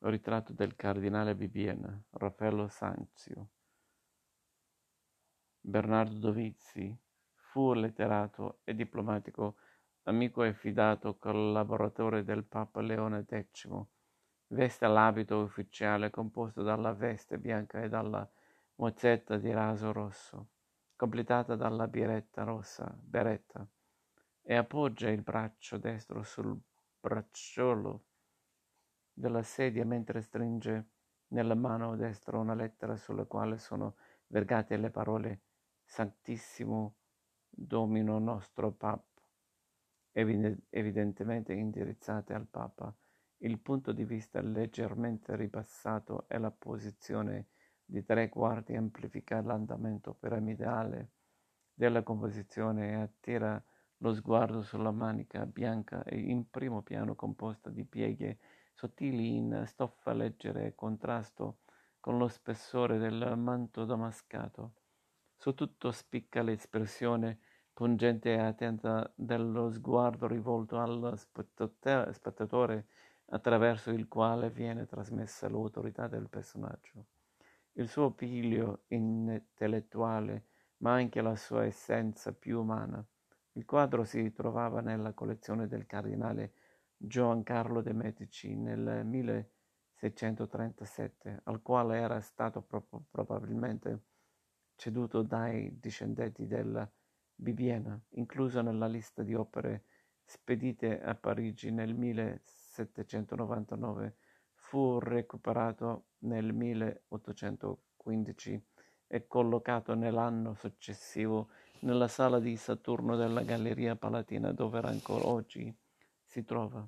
ritratto del cardinale Bibbiena, Raffaello Sanzio. Bernardo Dovizi fu letterato e diplomatico, amico e fidato collaboratore del Papa Leone X. Veste l'abito ufficiale composto dalla veste bianca e dalla mozzetta di raso rosso, completata dalla biretta rossa, beretta, e appoggia il braccio destro sul bracciolo della sedia mentre stringe nella mano destra una lettera sulla quale sono vergate le parole Santissimo Domino nostro Papa, evidentemente indirizzate al Papa. Il punto di vista leggermente ripassato e la posizione di tre quarti amplifica l'andamento piramidale della composizione e attira lo sguardo sulla manica bianca e in primo piano composta di pieghe sottili in stoffa leggera e contrasto con lo spessore del manto damascato. Su tutto spicca l'espressione pungente e attenta dello sguardo rivolto allo spettatore attraverso il quale viene trasmessa l'autorità del personaggio. Il suo piglio intellettuale, ma anche la sua essenza più umana. Il quadro si trovava nella collezione del cardinale Giovan Carlo de' Medici nel 1637, al quale era stato pro- probabilmente ceduto dai discendenti della Bibbiena, incluso nella lista di opere spedite a Parigi nel 1799, fu recuperato nel 1815 e collocato nell'anno successivo nella sala di Saturno della Galleria Palatina dove ancora oggi si trova.